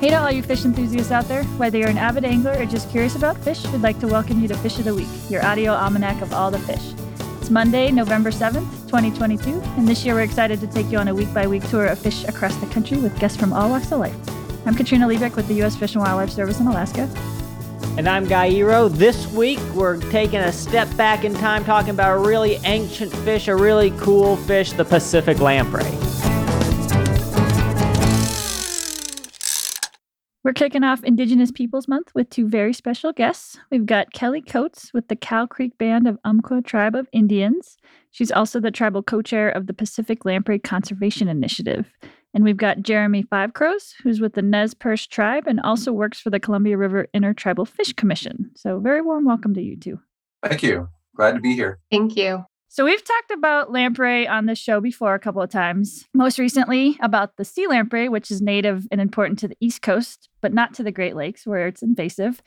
Hey to all you fish enthusiasts out there. Whether you're an avid angler or just curious about fish, we'd like to welcome you to Fish of the Week, your audio almanac of all the fish. It's Monday, November 7th, 2022, and this year we're excited to take you on a week by week tour of fish across the country with guests from all walks of life. I'm Katrina Liebich with the U.S. Fish and Wildlife Service in Alaska. And I'm Guy Eroh. This week we're taking a step back in time talking about a really ancient fish, a really cool fish, the Pacific lamprey. We're kicking off Indigenous Peoples Month with two very special guests. We've got Kelly Coates with the Cow Creek Band of Umpqua Tribe of Indians. She's also the tribal co chair of the Pacific Lamprey Conservation Initiative. And we've got Jeremy Five Crows, who's with the Nez Perce tribe and also works for the Columbia River Intertribal Fish Commission. So, very warm welcome to you two. Thank you. Glad to be here. Thank you. So, we've talked about lamprey on this show before a couple of times. Most recently, about the sea lamprey, which is native and important to the East Coast, but not to the Great Lakes, where it's invasive.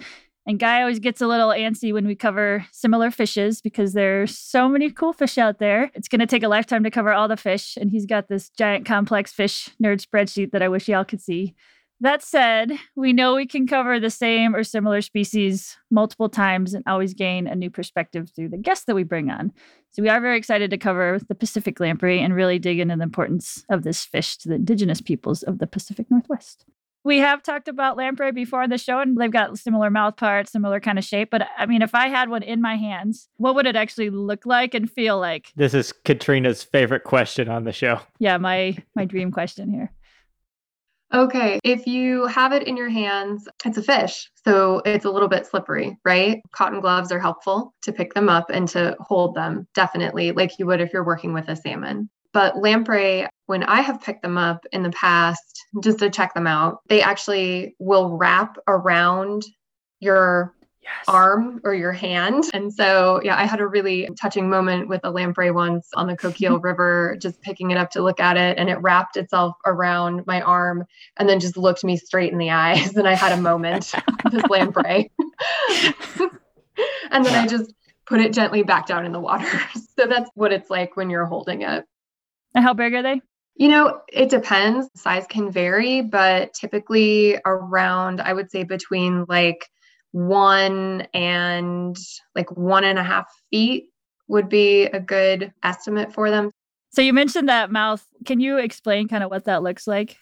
And Guy always gets a little antsy when we cover similar fishes because there's so many cool fish out there. It's going to take a lifetime to cover all the fish. And he's got this giant complex fish nerd spreadsheet that I wish y'all could see. That said, we know we can cover the same or similar species multiple times and always gain a new perspective through the guests that we bring on. So we are very excited to cover the Pacific lamprey and really dig into the importance of this fish to the indigenous peoples of the Pacific Northwest. We have talked about lamprey before on the show, and they've got similar mouth parts, similar kind of shape. But I mean, if I had one in my hands, what would it actually look like and feel like? This is Katrina's favorite question on the show. Yeah, my my dream question here. Okay, if you have it in your hands, it's a fish. So it's a little bit slippery, right? Cotton gloves are helpful to pick them up and to hold them, definitely, like you would if you're working with a salmon. But lamprey, when I have picked them up in the past, just to check them out, they actually will wrap around your yes. arm or your hand. And so, yeah, I had a really touching moment with a lamprey once on the Coquille River, just picking it up to look at it. And it wrapped itself around my arm and then just looked me straight in the eyes. And I had a moment with this lamprey. and then I just put it gently back down in the water. so that's what it's like when you're holding it. And how big are they? You know, it depends. Size can vary, but typically around, I would say between like one and like one and a half feet would be a good estimate for them. So you mentioned that mouth. Can you explain kind of what that looks like?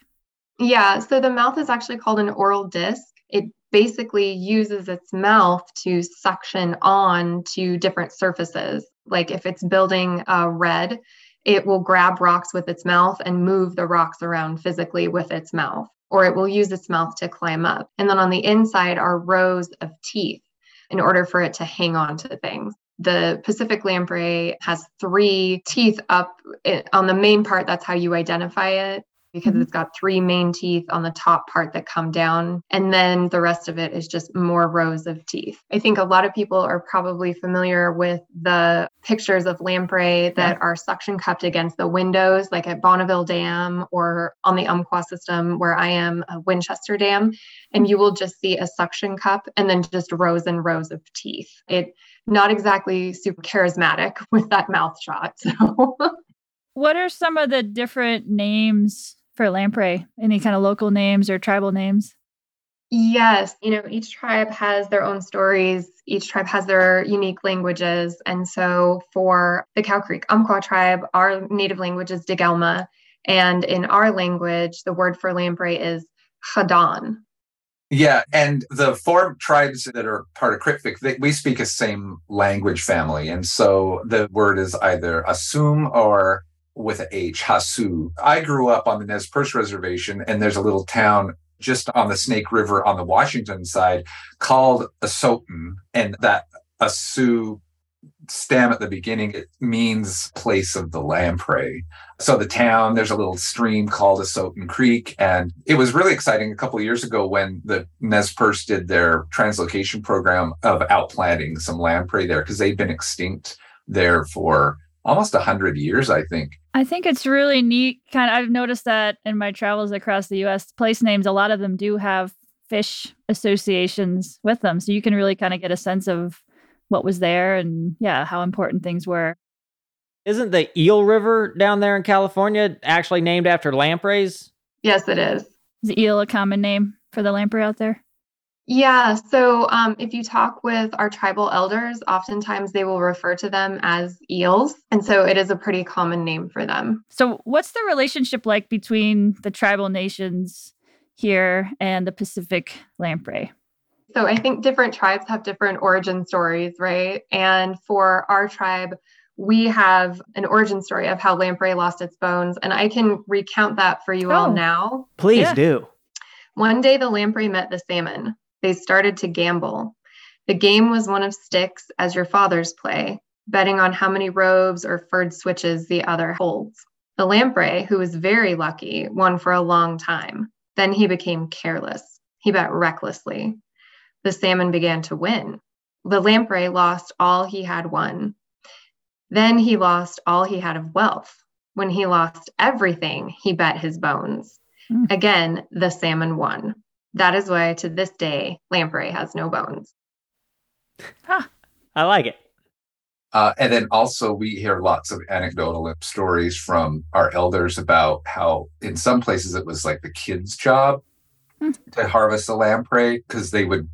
Yeah. So the mouth is actually called an oral disc. It basically uses its mouth to suction on to different surfaces. Like if it's building a red, it will grab rocks with its mouth and move the rocks around physically with its mouth or it will use its mouth to climb up. And then on the inside are rows of teeth in order for it to hang on to things. The Pacific lamprey has three teeth up eh, on the main part. That's how you identify it because mm-hmm. it's got three main teeth on the top part that come down. And then the rest of it is just more rows of teeth. I think a lot of people are probably familiar with the pictures of lamprey that yeah. are suction cupped against the windows, like at Bonneville Dam or on the Umpqua system where I am, Winchester Dam. And you will just see a suction cup and then just rows and rows of teeth. It not exactly super charismatic with that mouth shot. So what are some of the different names for lamprey? Any kind of local names or tribal names? Yes, you know, each tribe has their own stories. Each tribe has their unique languages. And so for the Cow Creek Umpqua tribe, our native language is Digelma. And in our language, the word for lamprey is Hadan. Yeah, and the four tribes that are part of CRITFC, we speak a same language family. And so the word is either Assume or with H, Hasu. I grew up on the Nez Perce Reservation, and there's a little town just on the Snake River on the Washington side called Asotin, and that Asu stem at the beginning it means place of the lamprey so the town there's a little stream called asotin creek and it was really exciting a couple years ago when the nez perce did their translocation program of outplanting some lamprey there because they'd been extinct there for almost 100 years i think I think it's really neat. Kind of, I've noticed that in my travels across the U.S., place names, a lot of them do have fish associations with them, so you can really kind of get a sense of what was there and yeah, how important things were. Isn't the Eel River down there in California actually named after lampreys? Yes, it is. Is eel a common name? for the lamprey out there? Yeah, so um, if you talk with our tribal elders, oftentimes they will refer to them as eels. And so it is a pretty common name for them. So, what's the relationship like between the tribal nations here and the Pacific lamprey? So, I think different tribes have different origin stories, right? And for our tribe, we have an origin story of how lamprey lost its bones. And I can recount that for you oh. all now. Please yeah. do. One day, the lamprey met the salmon. They started to gamble. The game was one of sticks, as your fathers play, betting on how many robes or furred switches the other holds. The lamprey, who was very lucky, won for a long time. Then he became careless. He bet recklessly. The salmon began to win. The lamprey lost all he had won. Then he lost all he had of wealth. When he lost everything, he bet his bones. Mm. Again, the salmon won. That is why to this day, lamprey has no bones. Huh. I like it. Uh, and then also, we hear lots of anecdotal stories from our elders about how, in some places, it was like the kids' job mm. to harvest a lamprey because they would,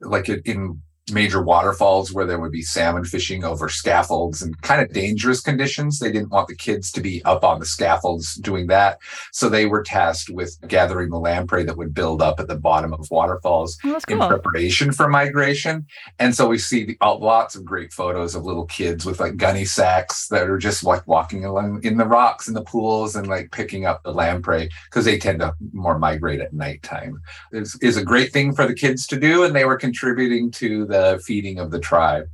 like it in major waterfalls where there would be salmon fishing over scaffolds and kind of dangerous conditions. They didn't want the kids to be up on the scaffolds doing that. So they were tasked with gathering the lamprey that would build up at the bottom of waterfalls oh, cool. in preparation for migration. And so we see the, uh, lots of great photos of little kids with like gunny sacks that are just like walking along in the rocks in the pools and like picking up the lamprey because they tend to more migrate at nighttime. Is is a great thing for the kids to do. And they were contributing to the the feeding of the tribe.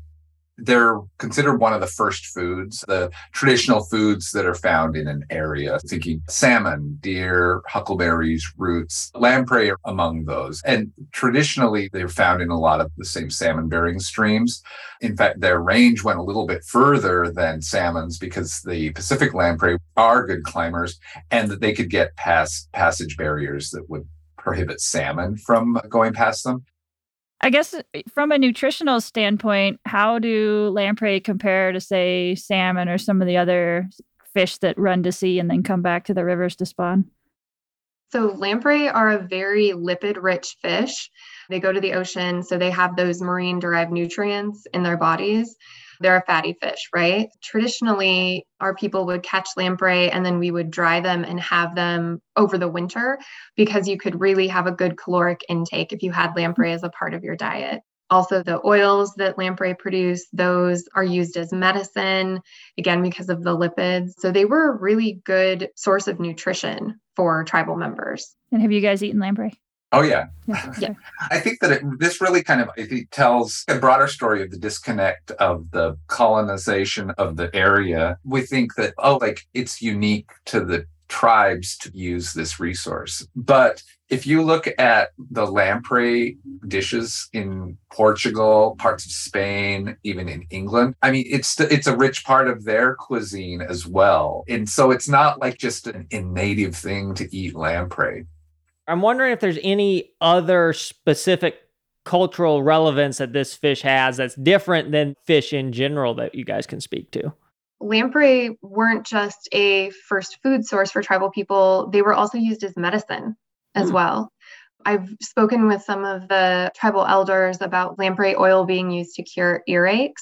They're considered one of the first foods, the traditional foods that are found in an area, thinking salmon, deer, huckleberries, roots, lamprey are among those. And traditionally, they're found in a lot of the same salmon bearing streams. In fact, their range went a little bit further than salmons because the Pacific lamprey are good climbers and that they could get past passage barriers that would prohibit salmon from going past them. I guess uh, from a nutritional standpoint, how do lamprey compare to, say, salmon or some of the other fish that run to sea and then come back to the rivers to spawn? So, lamprey are a very lipid rich fish. They go to the ocean, so they have those marine derived nutrients in their bodies they're a fatty fish, right? Traditionally, our people would catch lamprey and then we would dry them and have them over the winter because you could really have a good caloric intake if you had lamprey as a part of your diet. Also, the oils that lamprey produce, those are used as medicine, again, because of the lipids. So they were a really good source of nutrition for tribal members. And have you guys eaten lamprey? Oh yeah. yeah. I think that it, this really kind of I think tells a broader story of the disconnect of the colonization of the area. We think that oh like it's unique to the tribes to use this resource. But if you look at the lamprey dishes in Portugal, parts of Spain, even in England, I mean, it's it's a rich part of their cuisine as well. And so it's not like just an native thing to eat lamprey. I'm wondering if there's any other specific cultural relevance that this fish has that's different than fish in general that you guys can speak to. Lamprey weren't just a first food source for tribal people, they were also used as medicine as mm. well. I've spoken with some of the tribal elders about lamprey oil being used to cure earaches.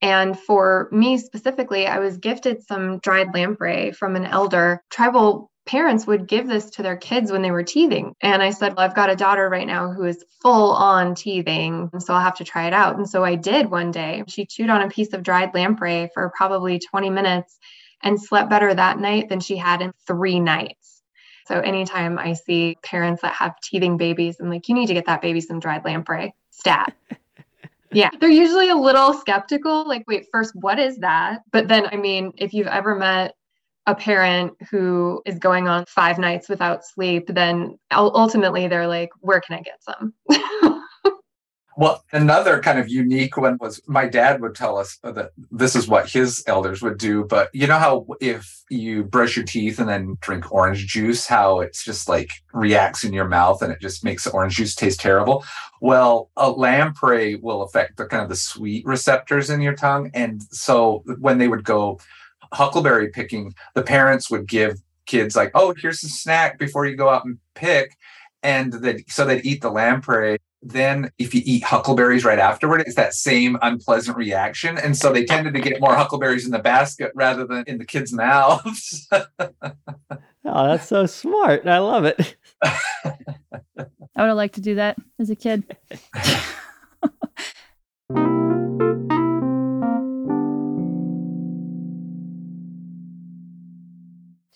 And for me specifically, I was gifted some dried lamprey from an elder. Tribal parents would give this to their kids when they were teething. And I said, Well, I've got a daughter right now who is full on teething. So I'll have to try it out. And so I did one day. She chewed on a piece of dried lamprey for probably 20 minutes and slept better that night than she had in three nights. So anytime I see parents that have teething babies, I'm like, you need to get that baby some dried lamprey stat. yeah, they're usually a little skeptical. Like, wait, first, what is that? But then, I mean, if you've ever met a parent who is going on five nights without sleep, then ultimately they're like, where can I get some? well, another kind of unique one was my dad would tell us that this is what his elders would do. But you know how if you brush your teeth and then drink orange juice, how it's just like reacts in your mouth and it just makes the orange juice taste terrible? Well, a lamprey will affect the kind of the sweet receptors in your tongue. And so when they would go, huckleberry picking, the parents would give kids like, "Oh, here's a snack before you go out and pick." and that so they'd eat the lamprey. Then if you eat huckleberries right afterward it's that same unpleasant reaction and so they tended to get more huckleberries in the basket rather than in the kids mouths. Oh that's so smart. I love it. I would have liked to do that as a kid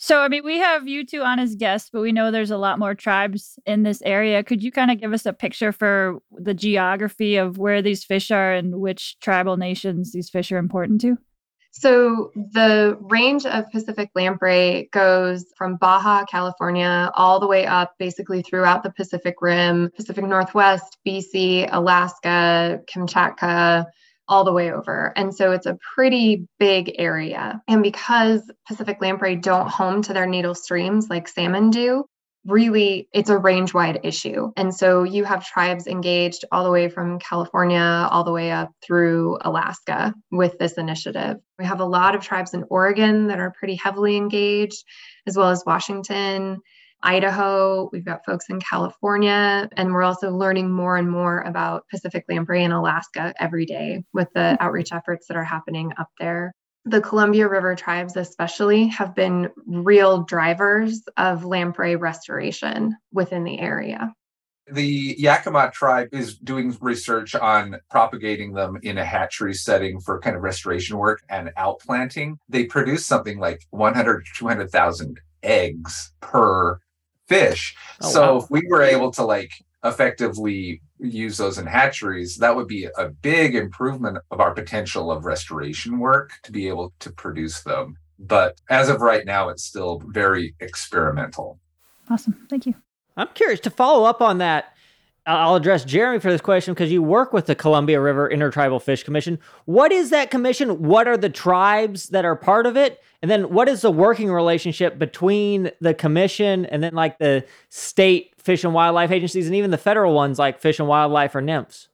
So, I mean, we have you two on as guests, but we know there's a lot more tribes in this area. Could you kind of give us a picture for the geography of where these fish are and which tribal nations these fish are important to? So, the range of Pacific lamprey goes from Baja, California, all the way up basically throughout the Pacific Rim, Pacific Northwest, BC, Alaska, Kamchatka, all the way over. And so it's a pretty big area. And because Pacific lamprey don't home to their natal streams like salmon do, really it's a range wide issue. And so you have tribes engaged all the way from California all the way up through Alaska with this initiative. We have a lot of tribes in Oregon that are pretty heavily engaged, as well as Washington Idaho, we've got folks in California, and we're also learning more and more about Pacific lamprey in Alaska every day with the mm-hmm. outreach efforts that are happening up there. The Columbia River tribes, especially, have been real drivers of lamprey restoration within the area. The Yakama tribe is doing research on propagating them in a hatchery setting for kind of restoration work and outplanting. They produce something like 100 to 200,000 eggs per fish. Oh, so wow. if we were able to like effectively use those in hatcheries, that would be a big improvement of our potential of restoration work to be able to produce them. But as of right now, it's still very experimental. Awesome. Thank you. I'm curious to follow up on that. I'll address Jeremy for this question because you work with the Columbia River Intertribal Fish Commission. What is that commission? What are the tribes that are part of it? And then what is the working relationship between the commission and then like the state fish and wildlife agencies and even the federal ones like Fish and Wildlife or NMFS?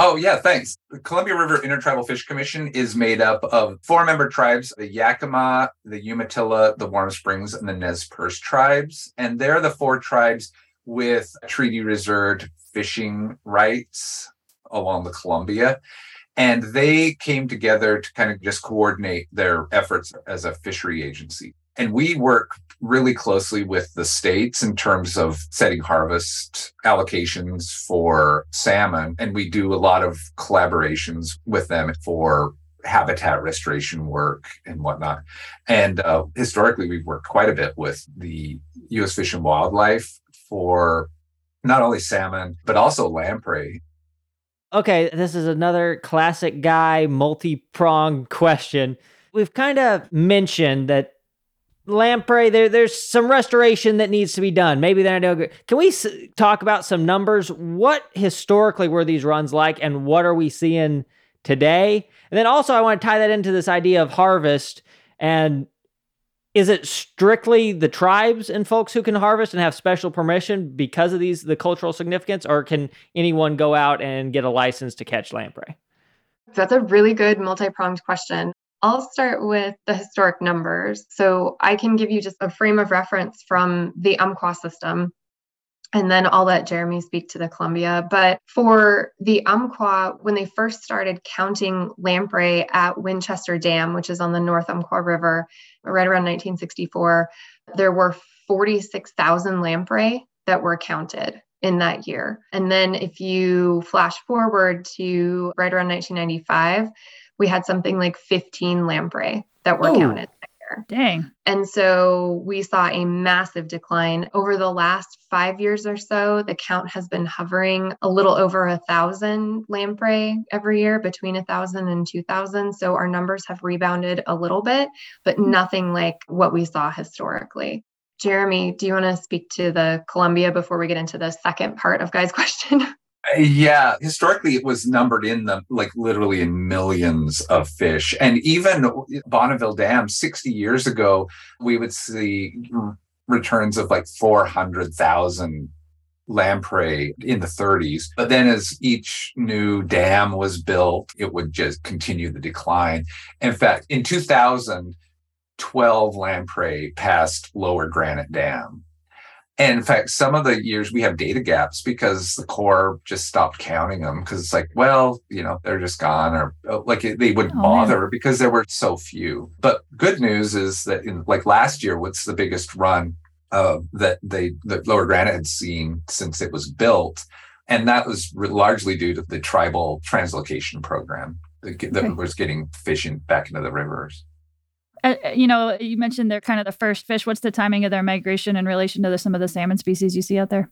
Oh, yeah, thanks. The Columbia River Intertribal Fish Commission is made up of four member tribes the Yakama, the Umatilla, the Warm Springs, and the Nez Perce tribes. And they're the four tribes with treaty reserved fishing rights along the Columbia. And they came together to kind of just coordinate their efforts as a fishery agency. And we work really closely with the states in terms of setting harvest allocations for salmon. And we do a lot of collaborations with them for habitat restoration work and whatnot. And uh, historically, we've worked quite a bit with the U.S. Fish and Wildlife for not only salmon, but also lamprey. Okay, this is another classic guy multi pronged question. We've kind of mentioned that lamprey there there's some restoration that needs to be done. Maybe then i don't can we s- talk about some numbers? What historically were these runs like and what are we seeing today? And then also i want to tie that into this idea of harvest and is it strictly the tribes and folks who can harvest and have special permission because of these the cultural significance or can anyone go out and get a license to catch lamprey? That's a really good multi-pronged question. I'll start with the historic numbers. So I can give you just a frame of reference from the Umpqua system, and then I'll let Jeremy speak to the Columbia. But for the Umpqua, when they first started counting lamprey at Winchester Dam, which is on the North Umpqua River, right around 1964, there were 46,000 lamprey that were counted in that year. And then if you flash forward to right around 1995, we had something like 15 lamprey that were Ooh. counted Dang. And so we saw a massive decline over the last five years or so. The count has been hovering a little over a thousand lamprey every year, between a thousand and two thousand. So our numbers have rebounded a little bit, but hmm. nothing like what we saw historically. Jeremy, do you want to speak to the Columbia before we get into the second part of Guy's question? Yeah, historically it was numbered in the like literally in millions of fish. And even Bonneville Dam 60 years ago, we would see returns of like 400,000 lamprey in the 30s. But then as each new dam was built, it would just continue the decline. In fact, in 2000, 12 lamprey passed Lower Granite Dam. And in fact, some of the years we have data gaps because the Corps just stopped counting them because it's like, well, you know, they're just gone or uh, like they wouldn't oh, bother man. because there were so few. But good news is that in like last year, what's the biggest run uh, that they that Lower Granite had seen since it was built, and that was largely due to the tribal translocation program that, that okay. was getting fishing back into the rivers. Uh, uh, you know, you mentioned they're kind of the first fish. What's the timing of their migration in relation to the, some of the salmon species you see out there?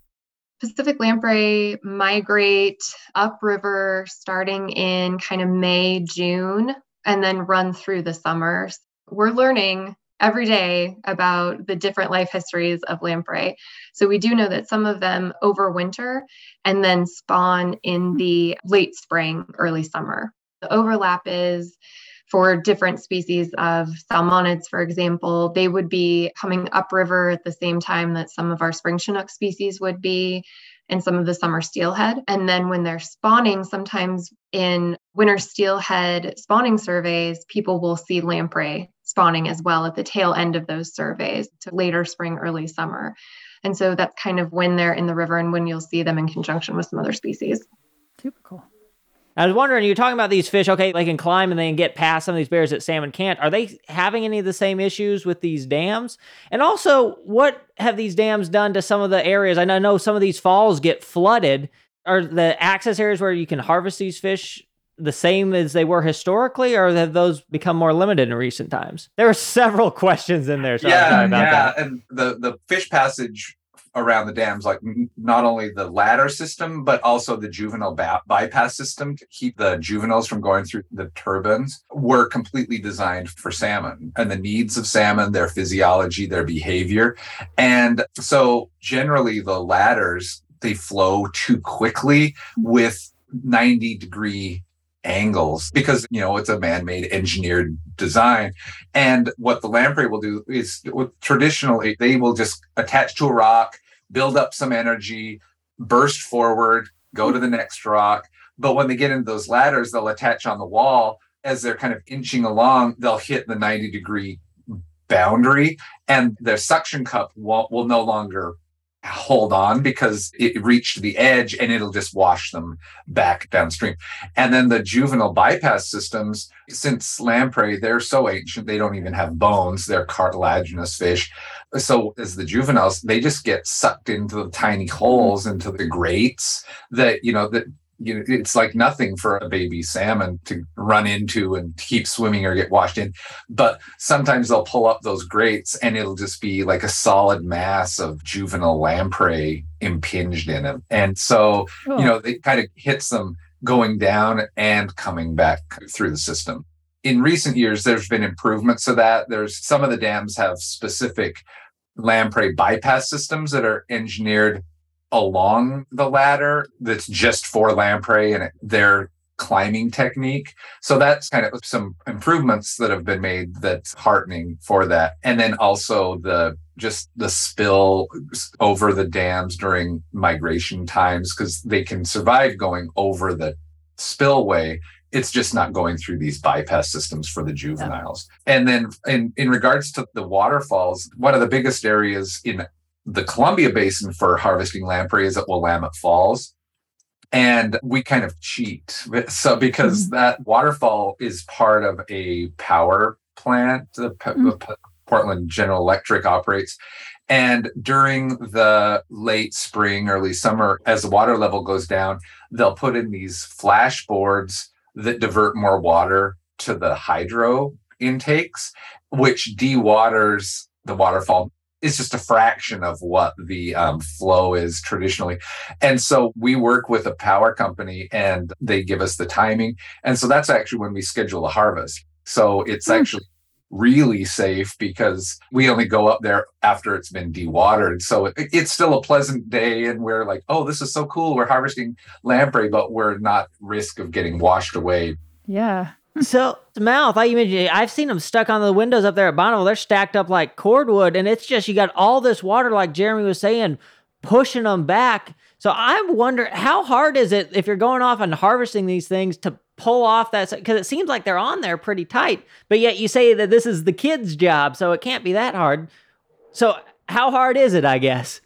Pacific lamprey migrate upriver starting in kind of May, June, and then run through the summers. We're learning every day about the different life histories of lamprey. So we do know that some of them overwinter and then spawn in the late spring, early summer. The overlap is for different species of salmonids, for example, they would be coming upriver at the same time that some of our spring chinook species would be and some of the summer steelhead. And then when they're spawning, sometimes in winter steelhead spawning surveys, people will see lamprey spawning as well at the tail end of those surveys to later spring, early summer. And so that's kind of when they're in the river and when you'll see them in conjunction with some other species. Super cool. I was wondering, you're talking about these fish, okay, they can climb and they can get past some of these barriers that salmon can't. Are they having any of the same issues with these dams? And also, what have these dams done to some of the areas? I know some of these falls get flooded. Are the access areas where you can harvest these fish the same as they were historically, or have those become more limited in recent times? There are several questions in there. So yeah, yeah. That. And the, the fish passage around the dams, like not only the ladder system, but also the juvenile bypass system to keep the juveniles from going through the turbines, were completely designed for salmon and the needs of salmon, their physiology, their behavior. And so generally the ladders, they flow too quickly with 90 degree angles because you know it's a man-made engineered design and what the lamprey will do is traditionally they will just attach to a rock build up some energy, burst forward, go to the next rock. But when they get into those ladders, they'll attach on the wall. As they're kind of inching along, they'll hit the 90 degree boundary and their suction cup will, will no longer hold on because it reached the edge and it'll just wash them back downstream. And then the juvenile bypass systems, since lamprey, they're so ancient, they don't even have bones, they're cartilaginous fish. So as the juveniles, they just get sucked into the tiny holes into the grates that, you know, that you know, it's like nothing for a baby salmon to run into and keep swimming or get washed in. But sometimes they'll pull up those grates and it'll just be like a solid mass of juvenile lamprey impinged in them. And so, oh. you know, it kind of hits them going down and coming back through the system. In recent years, there's been improvements to that. There's some of the dams have specific lamprey bypass systems that are engineered along the ladder that's just for lamprey and their climbing technique. So that's kind of some improvements that have been made that's heartening for that. And then also the just the spill over the dams during migration times because they can survive going over the spillway it's just not going through these bypass systems for the juveniles. Yeah. And then in, in regards to the waterfalls, one of the biggest areas in the Columbia Basin for harvesting lamprey is at Willamette Falls. And we kind of cheat. So, because mm-hmm. that waterfall is part of a power plant, the, mm-hmm. Portland General Electric operates. And during the late spring, early summer, as the water level goes down, they'll put in these flashboards that divert more water to the hydro intakes, which dewaters the waterfall is just a fraction of what the um, flow is traditionally. And so we work with a power company and they give us the timing. And so that's actually when we schedule the harvest. So it's mm. actually really safe because we only go up there after it's been dewatered. So it, it's still a pleasant day and we're like, oh, this is so cool. We're harvesting lamprey, but we're not risk of getting washed away. Yeah so mouth, I mentioned I've seen them stuck on the windows up there at Bonneville. They're stacked up like cordwood, and it's just you got all this water, like Jeremy was saying, pushing them back. So I wonder how hard is it if you're going off and harvesting these things to pull off that because it seems like they're on there pretty tight, but yet you say that this is the kid's job, so it can't be that hard. So how hard is it? I guess.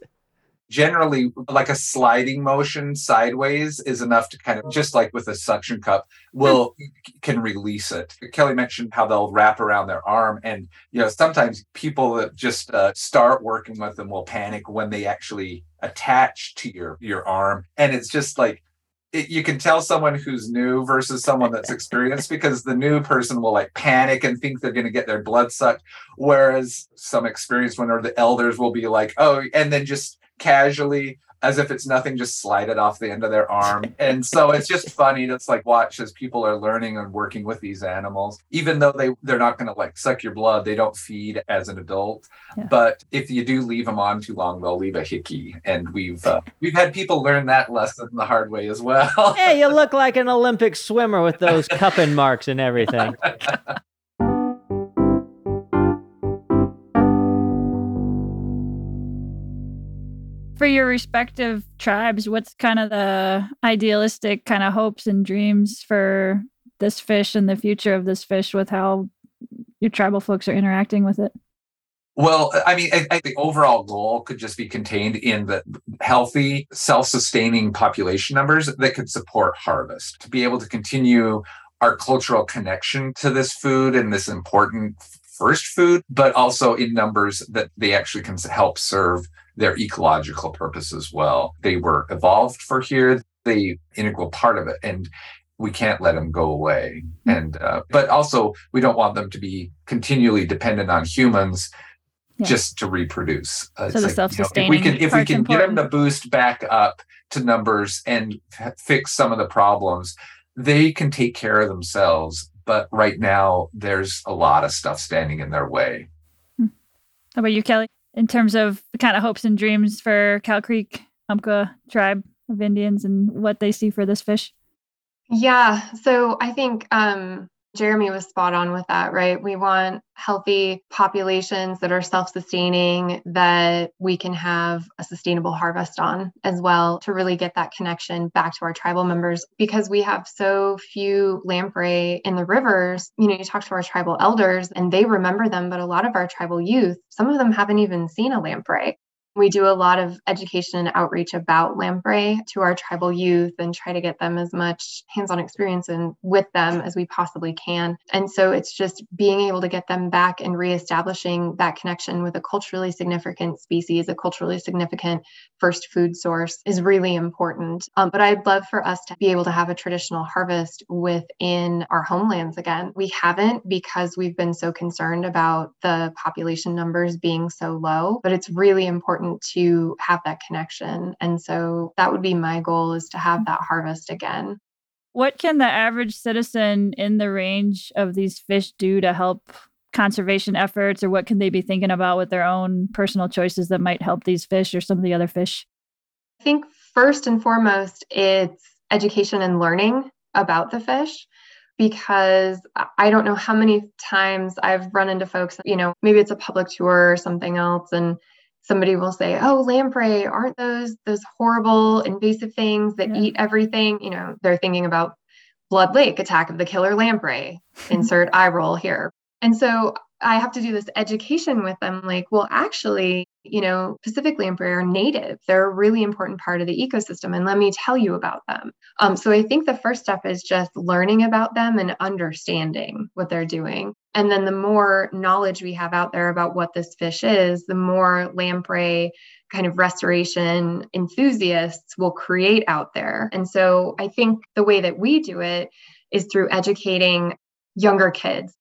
Generally like a sliding motion sideways is enough to kind of just like with a suction cup will can release it. Kelly mentioned how they'll wrap around their arm and you know sometimes people that just uh, start working with them will panic when they actually attach to your your arm. And it's just like it, you can tell someone who's new versus someone that's experienced because the new person will like panic and think they're going to get their blood sucked whereas some experienced one or the elders will be like oh and then just casually as if it's nothing, just slide it off the end of their arm. And so it's just funny to like watch as people are learning and working with these animals, even though they, they're not going to like suck your blood, they don't feed as an adult. Yeah. But if you do leave them on too long, they'll leave a hickey. And we've uh, we've had people learn that lesson the hard way as well. hey, you look like an Olympic swimmer with those cupping marks and everything. for your respective tribes, what's kind of the idealistic kind of hopes and dreams for this fish and the future of this fish with how your tribal folks are interacting with it? Well, I mean, I, I, the overall goal could just be contained in the healthy, self-sustaining population numbers that could support harvest. To be able to continue our cultural connection to this food and this important first food, but also in numbers that they actually can help serve their ecological purpose as well. They were evolved for here, they integral part of it. And we can't let them go away. Mm-hmm. And uh, but also we don't want them to be continually dependent on humans yeah. just to reproduce. Uh, so the like, self-sustaining. You know, if we can if we can important. get them to boost back up to numbers and f- fix some of the problems, they can take care of themselves. But right now, there's a lot of stuff standing in their way. Hmm. How about you, Kelly? in terms of the kind of hopes and dreams for Cow Creek Umpqua tribe of Indians and what they see for this fish? Yeah, so I think um, Jeremy was spot on with that, right? We want healthy populations that are self sustaining, that we can have a sustainable harvest on as well to really get that connection back to our tribal members. Because we have so few lamprey in the rivers, you know, you talk to our tribal elders and they remember them, but a lot of our tribal youth, some of them haven't even seen a lamprey. We do a lot of education and outreach about lamprey to our tribal youth and try to get them as much hands on experience and with them as we possibly can. And so it's just being able to get them back and reestablishing that connection with a culturally significant species, a culturally significant first food source is really important. Um, but I'd love for us to be able to have a traditional harvest within our homelands again. We haven't because we've been so concerned about the population numbers being so low, but it's really important important to have that connection. And so that would be my goal is to have that harvest again. What can the average citizen in the range of these fish do to help conservation efforts, or what can they be thinking about with their own personal choices that might help these fish or some of the other fish? I think first and foremost, it's education and learning about the fish because I don't know how many times I've run into folks, you know, maybe it's a public tour or something else, and somebody will say, "Oh, lamprey, aren't those those horrible invasive things that yeah. eat everything?" You know, they're thinking about Blood Lake, Attack of the Killer Lamprey. Insert eye roll here. And so I have to do this education with them like, well, actually, you know, Pacific lamprey are native. They're a really important part of the ecosystem. And let me tell you about them. Um, so I think the first step is just learning about them and understanding what they're doing. And then the more knowledge we have out there about what this fish is, the more lamprey kind of restoration enthusiasts will create out there. And so I think the way that we do it is through educating younger kids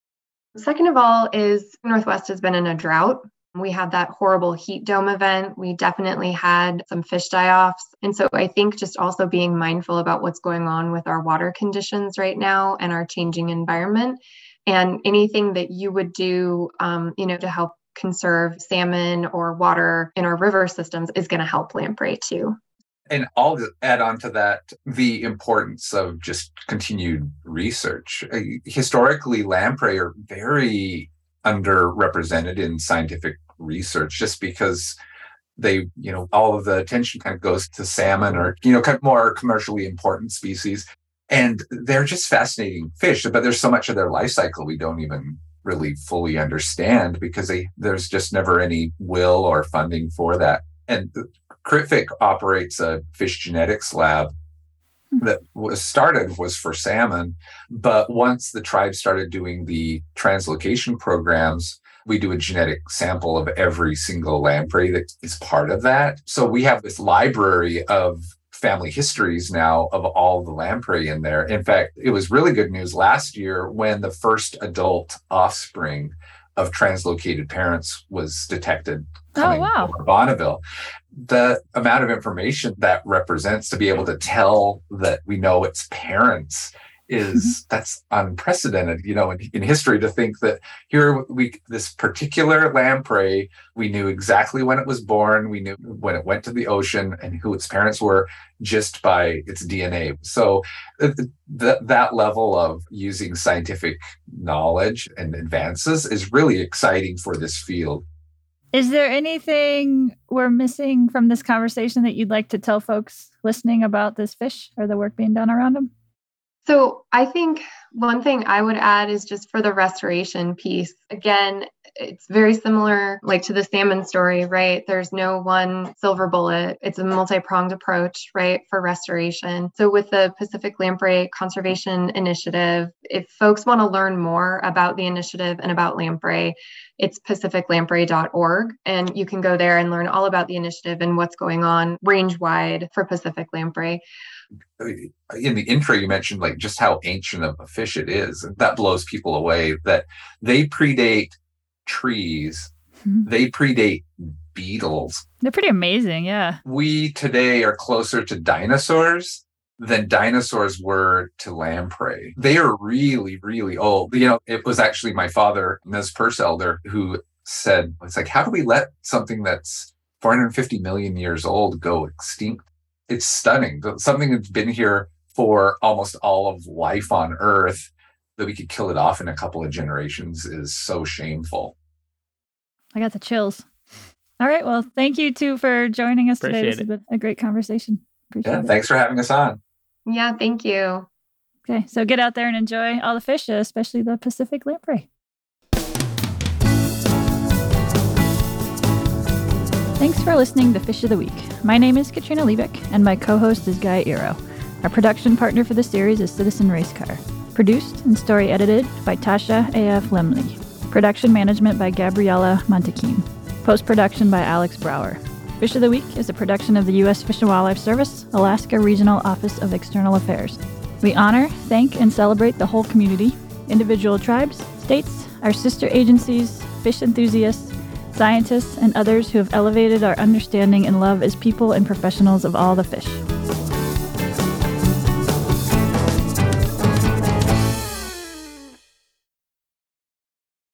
Second of all, is Northwest has been in a drought. We had that horrible heat dome event. We definitely had some fish die offs. And so I think just also being mindful about what's going on with our water conditions right now and our changing environment and anything that you would do, um, you know, to help conserve salmon or water in our river systems is going to help lamprey too and I'll add on to that the importance of just continued research. Uh, historically, lamprey are very underrepresented in scientific research just because they, you know, all of the attention kind of goes to salmon or, you know, kind of more commercially important species. And they're just fascinating fish, but there's so much of their life cycle we don't even really fully understand because they, there's just never any will or funding for that. And CRITFC operates a fish genetics lab Hmm. that was started was for salmon. But once the tribe started doing the translocation programs, we do a genetic sample of every single lamprey that is part of that. So we have this library of family histories now of all the lamprey in there. In fact, it was really good news last year when the first adult offspring of translocated parents was detected Oh, wow. Bonneville. The amount of information that represents to be able to tell that we know its parents is mm-hmm. that's unprecedented you know in, in history to think that here we this particular lamprey we knew exactly when it was born we knew when it went to the ocean and who its parents were just by its dna so uh, uh, th- th- that level of using scientific knowledge and advances is really exciting for this field Is there anything we're missing from this conversation that you'd like to tell folks listening about this fish or the work being done around them? So I think one thing I would add is just for the restoration piece. Again, it's very similar like to the salmon story, right? There's no one silver bullet. It's a multi-pronged approach, right, for restoration. So with the Pacific Lamprey Conservation Initiative, if folks want to learn more about the initiative and about lamprey, it's pacificlamprey.org and you can go there and learn all about the initiative and what's going on range wide for Pacific lamprey. in the intro you mentioned like just how ancient of a fish it is and that blows people away that they predate trees. Mhm. they predate beetles. They're pretty amazing, yeah. we today are closer to dinosaurs than dinosaurs were to lamprey. They are really really old. You know it was actually my father Nez Perce elder who said it's like how do we let something that's 450 million years old go extinct? It's stunning. That something that's been here for almost all of life on earth that we could kill it off in a couple of generations is so shameful I got the chills. All right. Well, thank you two for joining us today. Appreciate This has it. been a great conversation. Appreciate yeah it. thanks for having us on Yeah, thank you. Okay. So get out there and enjoy all the fish, especially the Pacific lamprey. Thanks for listening to Fish of the Week. My name is Katrina Liebich, and my co host is Guy Eroh. Our production partner for the series is Citizen Racecar. Produced and story edited by Tasha A.F. Lemley. Production management by Gabriella Montequin. Post production by Alex Brower. Fish of the Week is a production of the U.S. Fish and Wildlife Service, Alaska Regional Office of External Affairs. We honor, thank, and celebrate the whole community, individual tribes, states, our sister agencies, fish enthusiasts, scientists, and others who have elevated our understanding and love as people and professionals of all the fish.